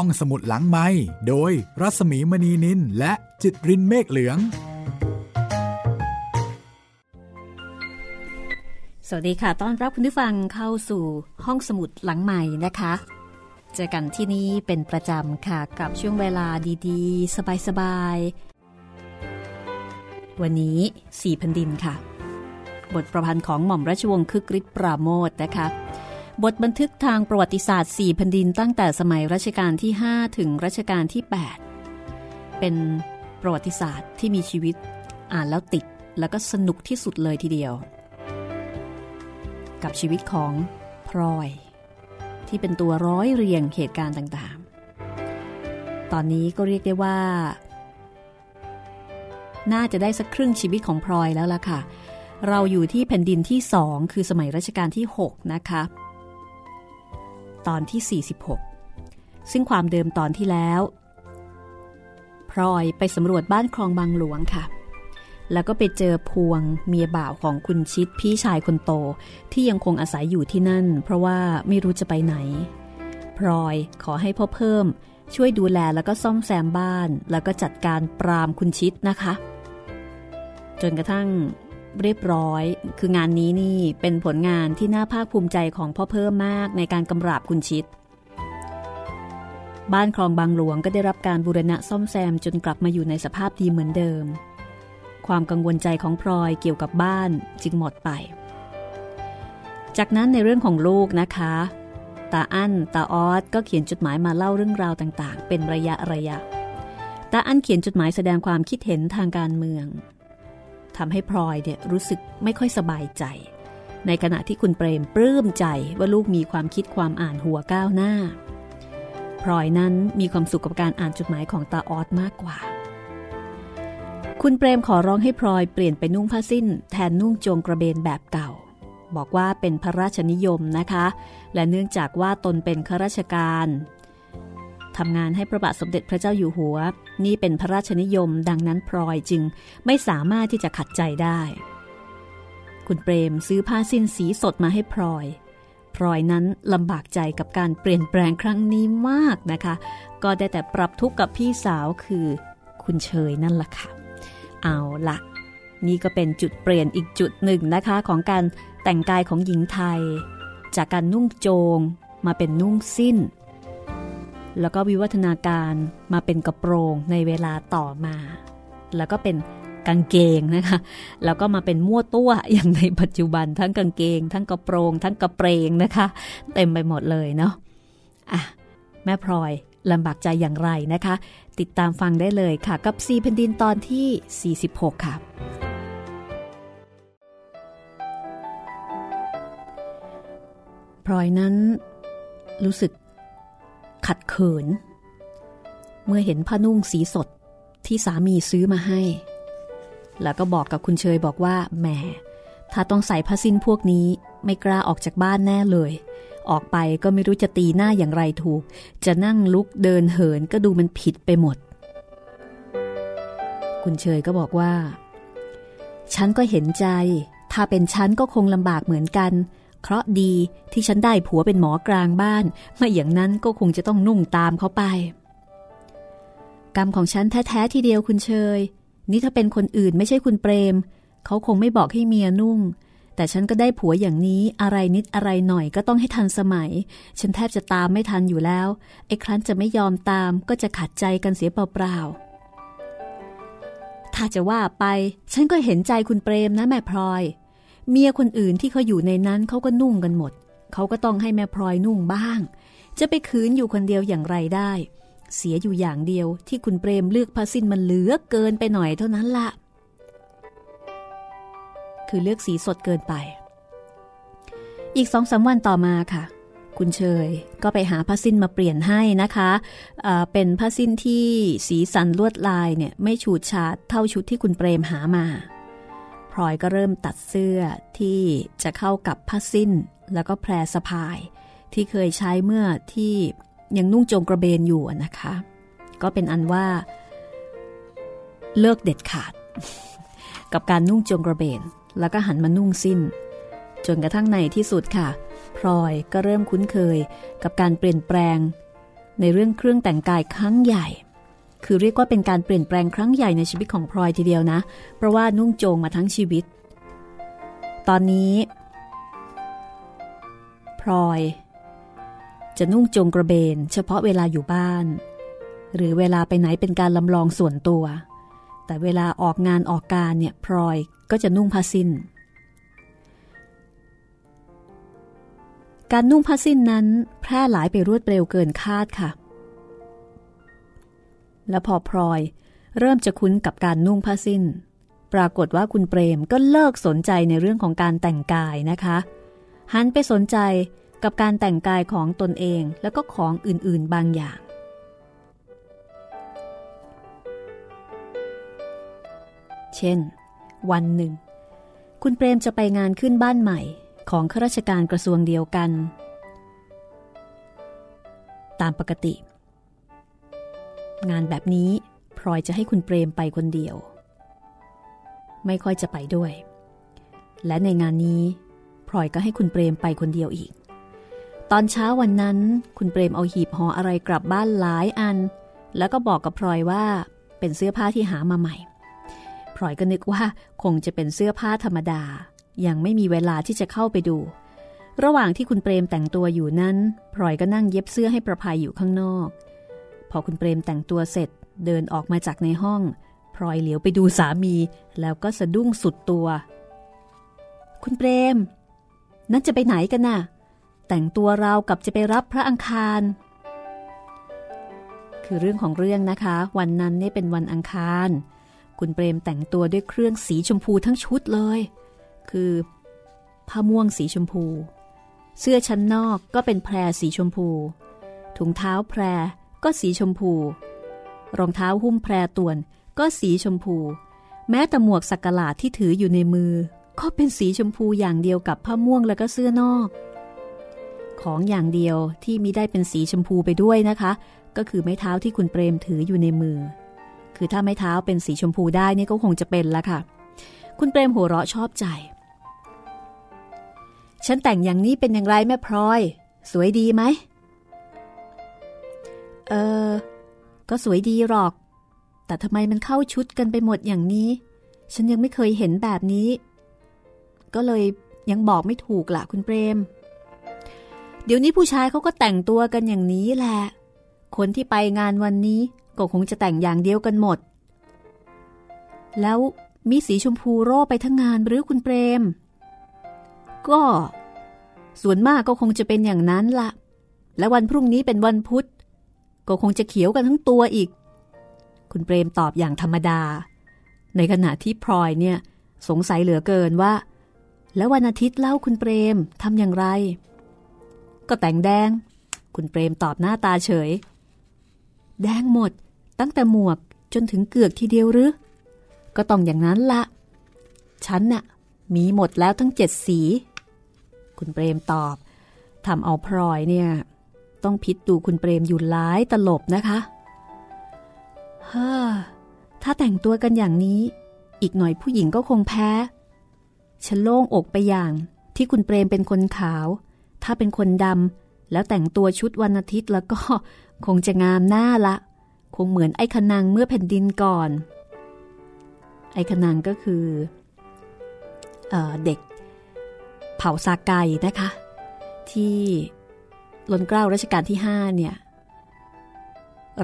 ห้องสมุดหลังไม้โดยรัสมีมณีนินและจิตรินเมฆเหลือง สวัสดีค่ะ ต้อนรับคุณผู้ฟังเข้าสู่ห้องสมุดหลังใหม่นะคะ เจอกันที่นี่เป็นประจำค่ะกับช่วงเวลาดีๆ สบายๆ วันนี้สี่พันดินค่ะ บทประพันธ์ของหม่อมราชวงศ์คึกฤทธิ์ปราโมทนะคะ บทบันทึกทางประวัติศาสตร์ 4 แผ่นดินตั้งแต่สมัยรัชกาลที่ 5 ถึงรัชกาลที่ 8 เป็นประวัติศาสตร์ที่มีชีวิตอ่านแล้วติดแล้วก็สนุกที่สุดเลยทีเดียว กับชีวิตของพลอย ที่เป็นตัวร้อยเรียงเหตุการณ์ต่างๆ ตอนนี้ก็เรียกได้ว่า น่าจะได้สักครึ่งชีวิตของพลอยแล้วล่ะค่ะ เราอยู่ที่แผ่นดินที่สองคือสมัยรัชกาลที่ 6 นะคะ ตอนที่ 46 ซึ่งความเดิมตอนที่แล้วพลอยไปสำรวจบ้านคลองบางหลวงค่ะ แล้วก็ไปเจอพวงเมียบ่าวของคุณชิดพี่ชายคนโตที่ยังคงอาศัยอยู่ที่นั่น เพราะว่าไม่รู้จะไปไหนพลอยขอให้พ่อเพิ่ม ช่วยดูแลแล้วก็ซ่อมแซมบ้าน แล้วก็จัดการปรามคุณชิดนะคะ จนกระทั่ง เรียบร้อย คืองานนี้นี่เป็นผลงานที่น่าภาคภูมิใจของพ่อเพิ่มมากในการกำราบคุณชิด บ้านคลองบางหลวงก็ได้รับการบูรณะซ่อมแซมจนกลับมาอยู่ในสภาพดีเหมือนเดิม ความกังวลใจของพลอยเกี่ยวกับบ้านจึงหมดไป จากนั้นในเรื่องของลูกนะคะ ตาอั้นตาออสก็เขียนจดหมายมาเล่าเรื่องราวต่างๆ เป็นระยะระยะตาอั้นเขียนจดหมายแสดงความคิดเห็นทางการเมือง ทำให้พลอยเนี่ยรู้สึกไม่ค่อยสบายใจ ในขณะที่คุณเปรมปลื้มใจว่าลูกมีความคิดความอ่านหัวก้าวหน้าพลอยนั้นมีความสุขกับการอ่านจดหมายของตาออสมากกว่า คุณเปรมขอร้องให้พลอยเปลี่ยนไปนุ่งผ้าสิ้น แทนนุ่งโจงกระเบนแบบเก่า บอกว่าเป็นพระราชนิยมนะคะ และเนื่องจากว่าตนเป็นข้าราชการ ทำงานให้พระบาทสมเด็จพระเจ้าอยู่หัว นี่เป็นพระราชนิยมดังนั้นพลอยจึงไม่สามารถที่จะขัดใจได้ คุณเปรมซื้อผ้าสิ้นสีสดมาให้พลอย พลอยนั้นลำบากใจกับการเปลี่ยนแปลงครั้งนี้มากนะคะ ก็ได้แต่ปรับทุกข์กับพี่สาวคือ คุณเชยนั่นล่ะค่ะ เอาละนี่ก็เป็นจุดเปลี่ยนอีกจุดหนึ่งนะคะของการแต่งกายของหญิงไทย จากการนุ่งโจงมาเป็นนุ่งสิ้น แล้วก็วิวัฒนาการมาเป็นกระโปรงในเวลาต่อมา แล้วก็เป็นกางเกงนะคะ แล้วก็มาเป็นมั่วตัวอย่างในปัจจุบันทั้งกางเกง ทั้งกระโปรง ทั้งกระเปรงนะคะ เต็มไปหมดเลยเนาะอะแม่พลอยลำบากใจอย่างไรนะคะ ติดตามฟังได้เลยค่ะ กับซีแผ่นดินตอนที่ 46 ค่ะ พลอยนั้นรู้สึก ขัดเขิน เมื่อเห็นผ้านุ่งสีสดที่สามีซื้อมาให้ แล้วก็บอกกับคุณเชยบอกว่าแหมถ้าต้องใส่ผ้าสิ้นพวกนี้ไม่กล้าออกจากบ้านแน่เลย ออกไปก็ไม่รู้จะตีหน้าอย่างไรถูก จะนั่งลุกเดินเหินก็ดูมันผิดไปหมด คุณเชยก็บอกว่า ฉันก็เห็นใจ ถ้าเป็นฉันก็คงลำบากเหมือนกัน เคราะดีที่ฉันได้ผัวเป็นหมอกลางบ้าน ไม่อย่างนั้นก็คงจะต้องนุ่งตามเขาไป กรรมของฉันแท้ๆทีเดียวคุณเชย นี่ถ้าเป็นคนอื่นไม่ใช่คุณเปรม เขาคงไม่บอกให้เมียนุ่ง แต่ฉันก็ได้ผัวอย่างนี้อะไรนิดอะไรหน่อยก็ต้องให้ทันสมัย ฉันแทบจะตามไม่ทันอยู่แล้ว ไอ้ครั้นจะไม่ยอมตามก็จะขัดใจกันเสียเปล่าๆถ้าจะว่าไป ฉันก็เห็นใจคุณเปรมนะแม่พลอย เมียคนอื่นที่เขาอยู่ในนั้นเขาก็นุ่งกันหมด เขาก็ต้องให้แม่พลอยนุ่งบ้าง จะไปคืนอยู่คนเดียวอย่างไรได้ เสียอยู่อย่างเดียวที่คุณเปรมเลือกผ้าสิ้นมันเหลือเกินไปหน่อยเท่านั้นละคือเลือกสีสดเกินไป อีกสองสาวันต่อมาค่ะ คุณเชยก็ไปหาผ้าสิ้นมาเปลี่ยนให้นะคะะเป็นผ้าสิ้นที่สีสันลวดลายเนี่ยไม่ฉูดฉาดเท่าชุดที่คุณเปรมหามา ลอยก็เริ่มตัดเสื้อที่จะเข้ากับผ้าสิ้น แล้วก็แพรสะพาย ที่เคยใช้เมื่อที่ยังนุ่งโจงกระเบนอยู่นะคะ ก็เป็นอันว่า เลิกเด็ดขาด กับการนุ่งโจงกระเบน แล้วก็หันมานุ่งสิ้น จนกระทั่งในที่สุดค่ะพลอยก็เริ่มคุ้นเคยกับการเปลี่ยนแปลง ในเรื่องเครื่องแต่งกายครั้งใหญ่ คือเรียกว่าเป็นการเปลี่ยนแปลงครั้งใหญ่ในชีวิตของพลอยทีเดียวนะ เพราะว่านุ่งโจงมาทั้งชีวิต ตอนนี้ พลอย จะนุ่งโจงกระเบน เฉพาะเวลาอยู่บ้าน หรือเวลาไปไหนเป็นการลำลองส่วนตัว แต่เวลาออกงานออกการเนี่ยพลอยก็จะนุ่งผ้าสิ้น การนุ่งผ้าสิ้นนั้นแพร่หลายไปรวดเร็วเกินคาดค่ะ และพอพลอย เริ่มจะคุ้นกับการนุ่งผ้าสิ้น ปรากฏว่าคุณเปรมก็เลิกสนใจในเรื่องของการแต่งกายนะคะ หันไปสนใจกับการแต่งกายของตนเองแล้วก็ของอื่นๆบางอย่าง เช่น วันหนึ่ง คุณเปรมจะไปงานขึ้นบ้านใหม่ของข้าราชการกระทรวงเดียวกัน ตามปกติ งานแบบนี้พลอยจะให้คุณเปรมไปคนเดียว ไม่ค่อยจะไปด้วย และในงานนี้พลอยก็ให้คุณเปรมไปคนเดียวอีก ตอนเช้าวันนั้นคุณเปรมเอาหีบห่ออะไรกลับบ้านหลายอัน แล้วก็บอกกับพลอยว่าเป็นเสื้อผ้าที่หามาใหม่พลอยก็นึกว่าคงจะเป็นเสื้อผ้าธรรมดา ยังไม่มีเวลาที่จะเข้าไปดู ระหว่างที่คุณเปรมแต่งตัวอยู่นั้นพลอยก็นั่งเย็บเสื้อให้ประภัยอยู่ข้างนอก อคุณเปรมแต่งตัวเสร็จเดินออกมาจากในห้องพลอยเหลียวไปดูสามีแล้วก็สะดุ้งสุดตัว คุณเปรม นั่นจะไปไหนกันน่ะ แต่งตัวเรากับจะไปรับพระอังคาร คือเรื่องของเรื่องนะคะ วันนั้นนี่เป็นวันอังคาร คุณเปรมแต่งตัวด้วยเครื่องสีชมพูทั้งชุดเลย คือผ้าม่วงสีชมพู เสื้อชั้นนอกก็เป็นแพรสีชมพู ถุงเท้าแพร ก็สีชมพู รองเท้าหุ้มแพรต่วนก็สีชมพู แม้แต่หมวกสักหลาดที่ถืออยู่ในมือ ก็เป็นสีชมพูอย่างเดียวกับผ้าม่วงแล้วก็เสื้อนอก ของอย่างเดียวที่มิได้เป็นสีชมพูไปด้วยนะคะ ก็คือไม้เท้าที่คุณเปรมถืออยู่ในมือ คือถ้าไม้เท้าเป็นสีชมพูได้นี่ก็คงจะเป็นละค่ะ คุณเปรมหัวเราะชอบใจ ฉันแต่งอย่างนี้เป็นอย่างไรแม่พลอย สวยดีไหม เออ ก็สวยดีหรอก แต่ทำไมมันเข้าชุดกันไปหมดอย่างนี้ ฉันยังไม่เคยเห็นแบบนี้ ก็เลยยังบอกไม่ถูกละคุณเปรม เดี๋ยวนี้ผู้ชายเขาก็แต่งตัวกันอย่างนี้แหละ คนที่ไปงานวันนี้ก็คงจะแต่งอย่างเดียวกันหมด แล้วมีสีชมพูโร่ไปทั้งงานหรือคุณเปรม ก็ ส่วนมากก็คงจะเป็นอย่างนั้นละและวันพรุ่งนี้เป็นวันพุธ ก็คงจะเขียวกันทั้งตัวอีก คุณเปรมตอบอย่างธรรมดา ในขณะที่พลอยเนี่ย สงสัยเหลือเกินว่า แล้ววันอาทิตย์เล่าคุณเปรมทำอย่างไร ก็แต่งแดง คุณเปรมตอบหน้าตาเฉย แดงหมด ตั้งแต่หมวกจนถึงเกือกทีเดียวหรือก็ต้องอย่างนั้นละฉันน่ะมีหมดแล้วทั้งเจ็ดสี คุณเปรมตอบทำเอาพลอยเนี่ย ต้องพิษดูคุณเปรมอยู่หลายตลบนะคะเฮ้อถ้าแต่งตัวกันอย่างนี้ อีกหน่อยผู้หญิงก็คงแพ้ ฉันโล่งอกไปอย่างที่คุณเปรมเป็นคนขาว ถ้าเป็นคนดำแล้วแต่งตัวชุดวันอาทิตย์แล้วก็คงจะงามหน้าละ คงเหมือนไอ้ขนังเมื่อแผ่นดินก่อน ไอ้ขนังก็คือเด็ก เผ่าซาไกนะคะ ที่ ล้นเกล้ารัชกาลที่5เนี่ย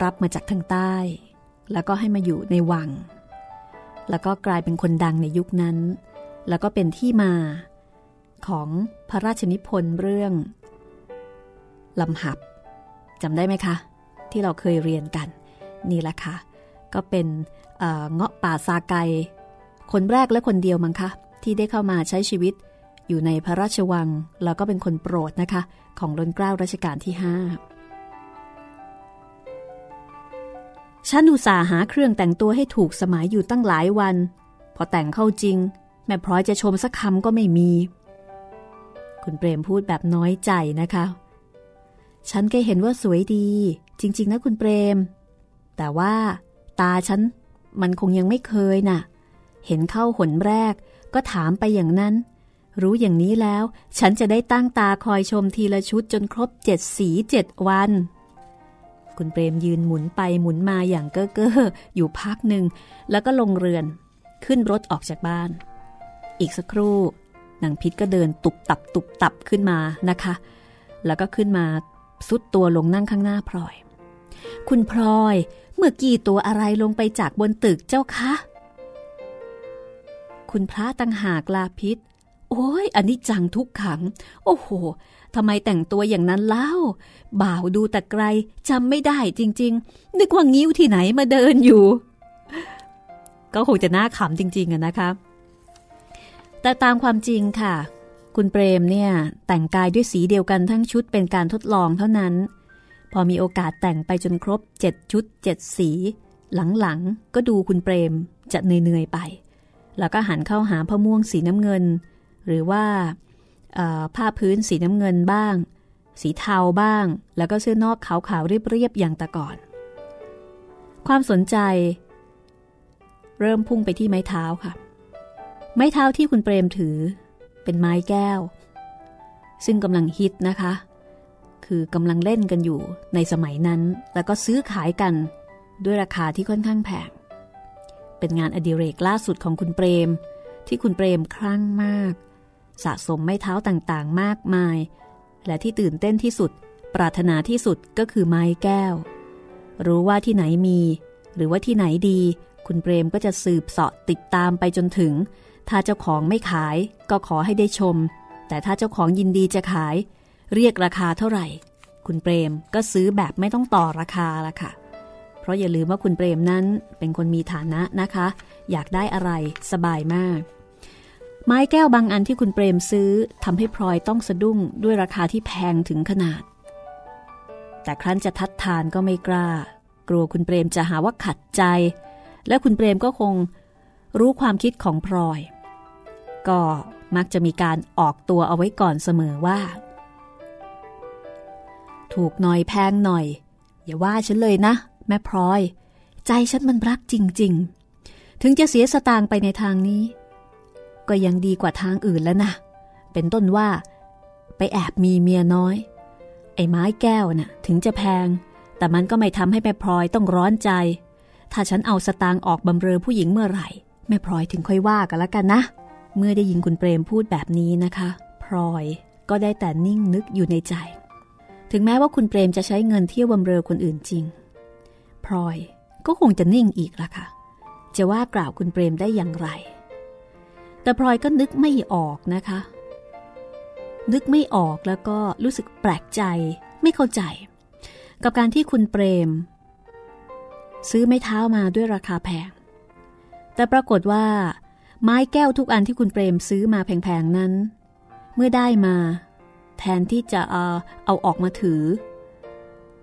รับมาจากทางใต้ แล้วก็ให้มาอยู่ในวัง แล้วก็กลายเป็นคนดังในยุคนั้น แล้วก็เป็นที่มาของพระราชนิพนธ์เรื่องลำหับจำได้ไหมคะ ที่เราเคยเรียนกัน นี่แหละค่ะ ก็เป็นเงาะป่าซาไก คนแรกและคนเดียวมั้งคะ ที่ได้เข้ามาใช้ชีวิต อยู่ในพระราชวัง แล้วก็เป็นคนโปรดนะคะ ของรนเกล้ารัชกาลที่ห้าฉันอุตส่าห์หาเครื่องแต่งตัวให้ถูกสมัยอยู่ตั้งหลายวัน พอแต่งเข้าจริง แม่พร้อยจะชมสักคำก็ไม่มี คุณเปรมพูดแบบน้อยใจนะคะ ฉันก็เห็นว่าสวยดี จริง ๆ นะคุณเปรม แต่ว่าตาฉันมันคงยังไม่เคยนะ่ะ เห็นเข้าหนแรกก็ถามไปอย่างนั้น รู้อย่างนี้แล้ว ฉันจะได้ตั้งตาคอยชมทีละชุดจนครบเจ็ดสีเจ็ดวัน คุณเปรมยืนหมุนไปหมุนมาอย่างเก้อเก้ออยู่พักหนึ่ง แล้วก็ลงเรือน ขึ้นรถออกจากบ้าน อีกสักครู่นางพิษก็เดินตุบตับตุบตับขึ้นมานะคะ แล้วก็ขึ้นมาซุดตัวลงนั่งข้างหน้าพลอย คุณพลอย เมื่อกี้ตัวอะไรลงไปจากบนตึกเจ้าคะ คุณพระตังหากลาพิษ โอ้ยอันนี้จังทุกขัง โอ้โหทำไมแต่งตัวอย่างนั้นเล่า บ่าวดูแต่ไกลจำไม่ได้จริง ๆ นึกว่างิ้วที่ไหนมาเดินอยู่ ก็คงจะน่าขำจริงๆอะนะคะ แต่ตามความจริงค่ะ คุณเปรมเนี่ย แต่งกายด้วยสีเดียวกันทั้งชุดเป็นการทดลองเท่านั้น พอมีโอกาสแต่งไปจนครบเจ็ดชุดเจ็ดสี หลังๆ ก็ดูคุณเปรมจะเหนื่อยๆไป แล้วก็หันเข้าหาพ่อม่วงสีน้ำเงิน หรือว่าผ้าพื้นสีน้ำเงินบ้าง สีเทาบ้าง แล้วก็เสื้อนอกขาวๆเรียบๆอย่างแต่ก่อน ความสนใจ เริ่มพุ่งไปที่ไม้เท้าค่ะ ไม้เท้าที่คุณเปรมถือ เป็นไม้แก้ว ซึ่งกำลังฮิตนะคะ คือกำลังเล่นกันอยู่ในสมัยนั้น แล้วก็ซื้อขายกันด้วยราคาที่ค่อนข้างแพง เป็นงานอดิเรกล่าสุดของคุณเปรม ที่คุณเปรมคลั่งมาก สะสมไม้เท้าต่างๆ มากมาย และที่ตื่นเต้นที่สุด ปรารถนาที่สุดก็คือไม้แก้ว รู้ว่าที่ไหนมี หรือว่าที่ไหนดี คุณเปรมก็จะสืบเสาะติดตามไปจนถึง ถ้าเจ้าของไม่ขายก็ขอให้ได้ชม แต่ถ้าเจ้าของยินดีจะขาย เรียกราคาเท่าไหร่ คุณเปรมก็ซื้อแบบไม่ต้องต่อราคาละค่ะ เพราะอย่าลืมว่าคุณเปรมนั้นเป็นคนมีฐานะนะคะ อยากได้อะไรสบายมาก ไม้แก้วบางอันที่คุณเปรมซื้อทำให้พลอยต้องสะดุ้งด้วยราคาที่แพงถึงขนาด แต่ครั้นจะทัดทานก็ไม่กล้า กลัวคุณเปรมจะหาว่าขัดใจ และคุณเปรมก็คงรู้ความคิดของพลอย ก็มักจะมีการออกตัวเอาไว้ก่อนเสมอว่า ถูกหน่อยแพงหน่อย อย่าว่าฉันเลยนะ แม่พลอย ใจฉันมันรักจริง ๆ ถึงจะเสียสตางค์ไปในทางนี้ ก็ยังดีกว่าทางอื่นแล้วนะ เป็นต้นว่า ไปแอบมีเมียน้อย ไอ้ไม้แก้วนะ่ะถึงจะแพง แต่มันก็ไม่ทำให้แม่พลอยต้องร้อนใจ ถ้าฉันเอาสตางค์ออกบำเรอผู้หญิงเมื่อไหร่ แม่พลอยถึงค่อยว่ากันละกันนะ เมื่อได้ยินคุณเปรมพูดแบบนี้นะคะ พลอยก็ได้แต่นิ่งนึกอยู่ในใจ ถึงแม้ว่าคุณเปรมจะใช้เงินเที่ยวบำเรอคนอื่นจริง พลอยก็คงจะนิ่งอีกละค่ะ จะว่ากล่าวคุณเปรมได้อย่างไร แต่พลอยก็นึกไม่ออกนะคะ นึกไม่ออกแล้วก็รู้สึกแปลกใจไม่เข้าใจ กับการที่คุณเปรม ซื้อไม้เท้ามาด้วยราคาแพง แต่ปรากฏว่า ไม้แก้วทุกอันที่คุณเปรมซื้อมาแพงๆนั้น เมื่อได้มา แทนที่จะเอาเอาออกมาถือ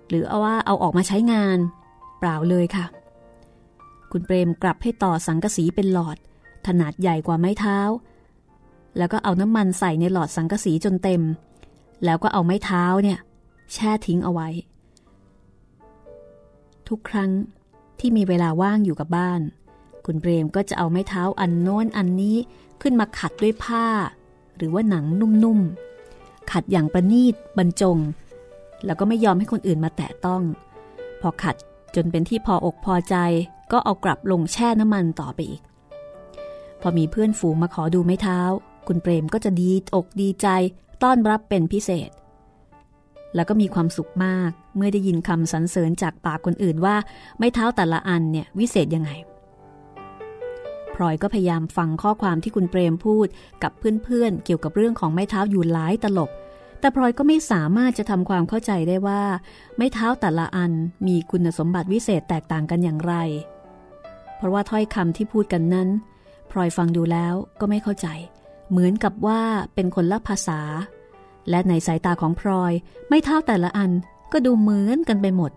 หรือเอาว่าเอาออกมาใช้งาน เปล่าเลยค่ะ คุณเปรมกลับให้ต่อสังกะสีเป็นหลอด ขนาดใหญ่กว่าไม้เท้า แล้วก็เอาน้ำมันใส่ในหลอดสังกะสีจนเต็ม แล้วก็เอาไม้เท้าเนี่ย แช่ทิ้งเอาไว้ ทุกครั้งที่มีเวลาว่างอยู่กับบ้าน คุณเปรมก็จะเอาไม้เท้าอันโน้นอันนี้ขึ้นมาขัดด้วยผ้า หรือว่าหนังนุ่มๆ ขัดอย่างประณีตบรรจง แล้วก็ไม่ยอมให้คนอื่นมาแตะต้อง พอขัดจนเป็นที่พออกพอใจ ก็เอากลับลงแช่น้ำมันต่อไปอีก พอมีเพื่อนฝูงมาขอดูไม้เท้า คุณเปรมก็จะดีอกดีใจ ต้อนรับเป็นพิเศษ แล้วก็มีความสุขมากเมื่อได้ยินคำสรรเสริญจากปากคนอื่นว่า ไม้เท้าแต่ละอันเนี่ยวิเศษยังไงพลอยก็พยายามฟังข้อความที่คุณเปรมพูดกับเพื่อนๆเกี่ยวกับเรื่องของไม้เท้าอยู่หลายตลบ แต่พลอยก็ไม่สามารถจะทำความเข้าใจได้ว่า ไม้เท้าแต่ละอันมีคุณสมบัติวิเศษแตกต่างกันอย่างไร เพราะว่าถ้อยคำที่พูดกันนั้น พลอยฟังดูแล้วก็ไม่เข้าใจ เหมือนกับว่าเป็นคนละภาษา และในสายตาของพลอยไม่เท่าแต่ละอันก็ดูเหมือนกันไปหมด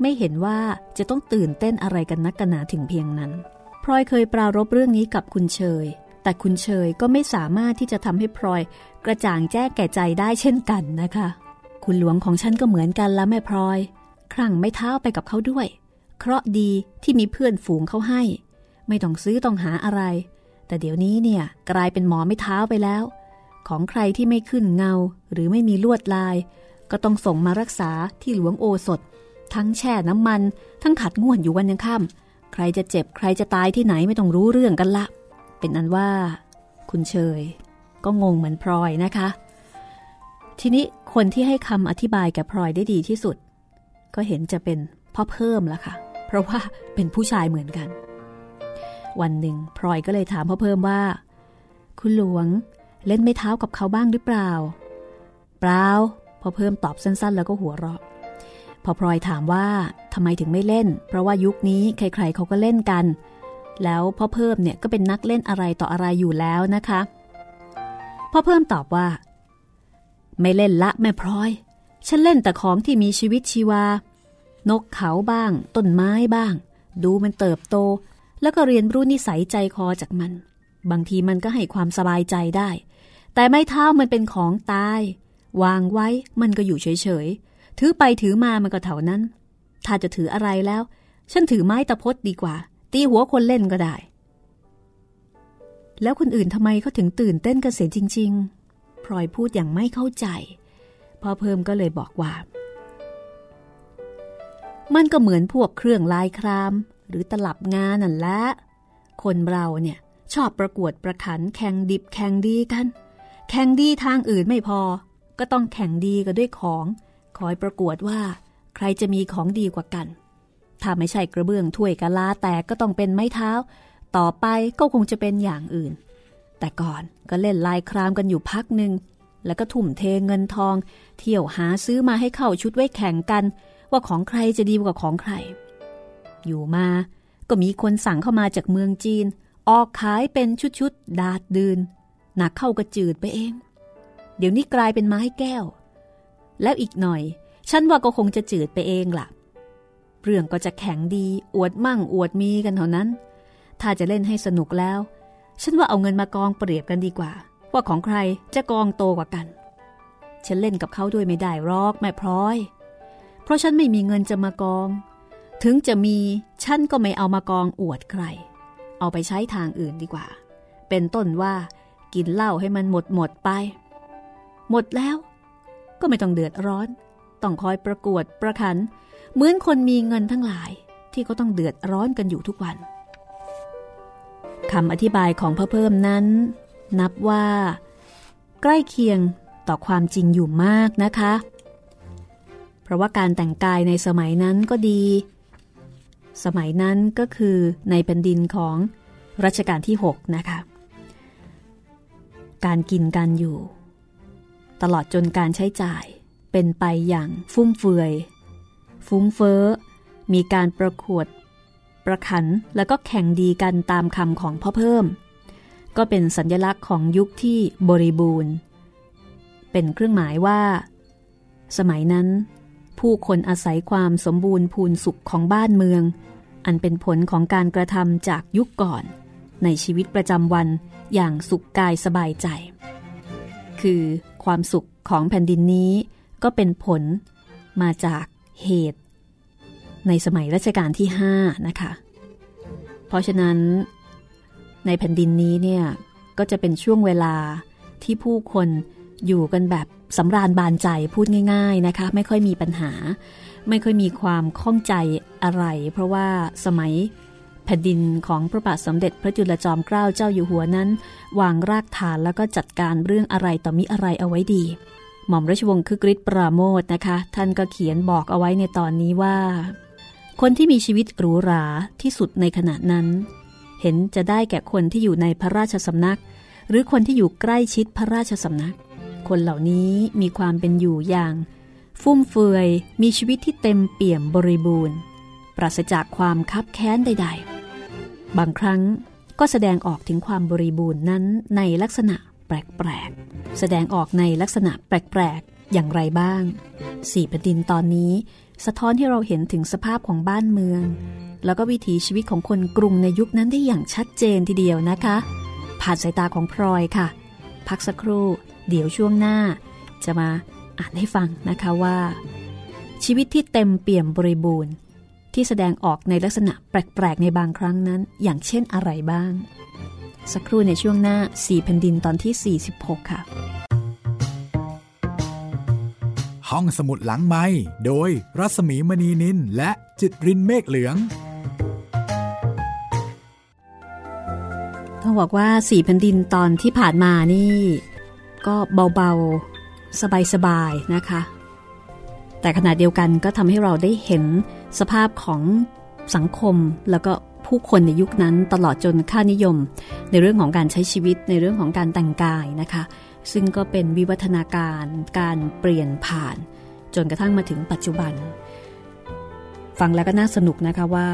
ไม่เห็นว่าจะต้องตื่นเต้นอะไรกันนักกันหนาถึงเพียงนั้นพลอยเคยปรารบเรื่องนี้กับคุณเชย แต่คุณเชยก็ไม่สามารถที่จะทำให้พลอยกระจ่างแจ้งแก่ใจได้เช่นกันนะคะ คุณหลวงของฉันก็เหมือนกันแล้วแม่พลอย ครั้งไม่เท้าไปกับเขาด้วย เคราะดีที่มีเพื่อนฝูงเขาให้ ไม่ต้องซื้อต้องหาอะไร แต่เดี๋ยวนี้เนี่ยกลายเป็นหมอไม่เท้าไปแล้ว ของใครที่ไม่ขึ้นเงาหรือไม่มีลวดลาย ก็ต้องส่งมารักษาที่หลวงโอสถ ทั้งแช่น้ำมัน ทั้งขัดง่วนอยู่วันยังค่ำใครจะเจ็บใครจะตายที่ไหนไม่ต้องรู้เรื่องกันละ เป็นอันว่า คุณเชย ก็งงเหมือนพลอยนะคะ ทีนี้คนที่ให้คำอธิบายแก่พลอยได้ดีที่สุด ก็เห็นจะเป็นพ่อเพิ่มละค่ะ เพราะว่าเป็นผู้ชายเหมือนกัน วันหนึ่งพลอยก็เลยถามพ่อเพิ่มว่า คุณหลวงเล่นไม่เท้ากับเขาบ้างหรือเปล่า เปล่าพอเพิ่มตอบสั้นๆ แล้วก็หัวเราะ พอพลอยถามว่าทำไมถึงไม่เล่น เพราะว่ายุคนี้ใครๆเขาก็เล่นกัน แล้วพ่อเพิ่มเนี่ยก็เป็นนักเล่นอะไรต่ออะไรอยู่แล้วนะคะพ่อเพิ่มตอบว่า ไม่เล่นละแม่พลอย ฉันเล่นแต่ของที่มีชีวิตชีวา นกเขาบ้าง ต้นไม้บ้าง ดูมันเติบโต แล้วก็เรียนรู้นิสัยใจคอจากมัน บางทีมันก็ให้ความสบายใจได้ แต่ไม้เท้ามันเป็นของตาย วางไว้มันก็อยู่เฉยๆ ถือไปถือมามันก็เท่านั้น ถ้าจะถืออะไรแล้ว ฉันถือไม้ตะพดดีกว่า ตีหัวคนเล่นก็ได้ แล้วคนอื่นทำไมเขาถึงตื่นเต้นกันเสียจริง ๆ พลอยพูดอย่างไม่เข้าใจพ่อเพิ่มก็เลยบอกว่า มันก็เหมือนพวกเครื่องลายคราม หรือตลับงานนั่นแหละคนเราเนี่ยชอบประกวดประขันแข่งดิบแข่งดีกัน แข่งดีทางอื่นไม่พอ ก็ต้องแข่งดีกันด้วยของ คอยประกวดว่า ใครจะมีของดีกว่ากัน ถ้าไม่ใช่กระเบื้องถ้วยกะลาแตกก็ต้องเป็นไม้เท้า ต่อไปก็คงจะเป็นอย่างอื่น แต่ก่อนก็เล่นลายครามกันอยู่พักหนึ่งแล้วก็ทุ่มเทเงินทอง เที่ยวหาซื้อมาให้เข้าชุดไว้แข่งกัน ว่าของใครจะดีกว่าของใคร อยู่มา ก็มีคนสั่งเข้ามาจากเมืองจีน ออกขายเป็นชุดๆ ดาดดืนหนักเข้ากระจืดไปเอง เดี๋ยวนี้กลายเป็นไม้แก้ว แล้วอีกหน่อย ฉันว่าก็คงจะจืดไปเองละ่ะ เรื่องก็จะแข็งดี อวดมั่งอวดมีกันเท่านั้น ถ้าจะเล่นให้สนุกแล้ว ฉันว่าเอาเงินมากองเปรียบกันดีกว่า ว่าของใครจะกองโตกว่ากัน ฉันเล่นกับเขาด้วยไม่ได้รอกแม่พร้อย เพราะฉันไม่มีเงินจะมากอง ถึงจะมีฉันก็ไม่เอามากองอวดใคร เอาไปใช้ทางอื่นดีกว่า เป็นต้นว่ากินเหล้าให้มันหมดหมดไป หมดแล้ว ก็ไม่ต้องเดือดร้อน ต้องคอยประกวดประคัน เหมือนคนมีเงินทั้งหลายที่ก็ต้องเดือดร้อนกันอยู่ทุกวันคำอธิบายของพระเพิ่มนั้น นับว่า ใกล้เคียงต่อความจริงอยู่มากนะคะ เพราะว่าการแต่งกายในสมัยนั้นก็ดี สมัยนั้นก็คือในแผ่นดินของรัชกาลที่ 6 นะคะ การกินการอยู่ ตลอดจนการใช้จ่ายเป็นไปอย่างฟุ่มเฟือย ฟุ้งเฟ้อ มีการประกวดประขันแล้วก็แข่งดีกันตามคำของพ่อเพิ่ม ก็เป็นสัญลักษณ์ของยุคที่บริบูรณ์ เป็นเครื่องหมายว่า สมัยนั้น ผู้คนอาศัยความสมบูรณ์พูนสุขของบ้านเมือง อันเป็นผลของการกระทำจากยุคก่อน ในชีวิตประจำวันอย่างสุขกายสบายใจ คือความสุขของแผ่นดินนี้ก็เป็นผลมาจากเหตุ ในสมัยรัชกาลที่ 5 นะคะ เพราะฉะนั้นในแผ่นดินนี้เนี่ยก็จะเป็นช่วงเวลาที่ผู้คนอยู่กันแบบสำราญบานใจพูดง่าย ๆนะคะ ไม่ค่อยมีปัญหา ไม่ค่อยมีความข้องใจ อะไร เพราะว่าสมัยแผ่นดินของพระบาทสมเด็จพระจุลจอมเกล้าเจ้าอยู่หัวนั้น วางรากฐานแล้วก็จัดการเรื่องอะไรต่อมิอะไรเอาไว้ดี หม่อมราชวงศ์คือกริชปราโมทนะคะ ท่านก็เขียนบอกเอาไว้ในตอนนี้ว่า คนที่มีชีวิตหรูหราที่สุดในขณะนั้น เห็นจะได้แก่คนที่อยู่ในพระราชสำนัก หรือคนที่อยู่ใกล้ชิดพระราชสำนัก คนเหล่านี้มีความเป็นอยู่อย่าง ฟุ่มเฟือยมีชีวิตที่เต็มเปี่ยมบริบูรณ์ ปราศจากความคับแค้นใด ๆ บางครั้งก็แสดงออกถึงความบริบูรณ์นั้นในลักษณะแปลกๆ แสดงออกในลักษณะแปลกๆ อย่างไรบ้าง สี่แผ่นดินตอนนี้ สะท้อนให้เราเห็นถึงสภาพของบ้านเมือง แล้วก็วิถีชีวิตของคนกรุงในยุคนั้นได้อย่างชัดเจนทีเดียวนะคะ ผ่านสายตาของพลอยค่ะ พักสักครู่ เดี๋ยวช่วงหน้า จะมาอ่านให้ฟังนะคะว่า ชีวิตที่เต็มเปี่ยมบริบูรณ์ ที่แสดงออกในลักษณะแปลกๆ ในบางครั้งนั้น อย่างเช่นอะไรบ้าง สักครู่ในช่วงหน้า4แผ่นดินตอนที่ 46 ค่ะ ห้องสมุดหลังไม้โดยรัสมีมณีนินและจิตรินเมฆเหลืองต้องบอกว่าสี่แผ่นดินตอนที่ผ่านมานี่ ก็เบาๆ สบายๆ นะคะ แต่ขณะเดียวกันก็ทำให้เราได้เห็น สภาพของสังคมแล้วก็ผู้คนในยุคนั้นตลอดจนค่านิยม ในเรื่องของการใช้ชีวิตในเรื่องของการแต่งกายนะคะ ซึ่งก็เป็นวิวัฒนาการการเปลี่ยนผ่าน จนกระทั่งมาถึงปัจจุบัน ฟังแล้วก็น่าสนุกนะคะว่า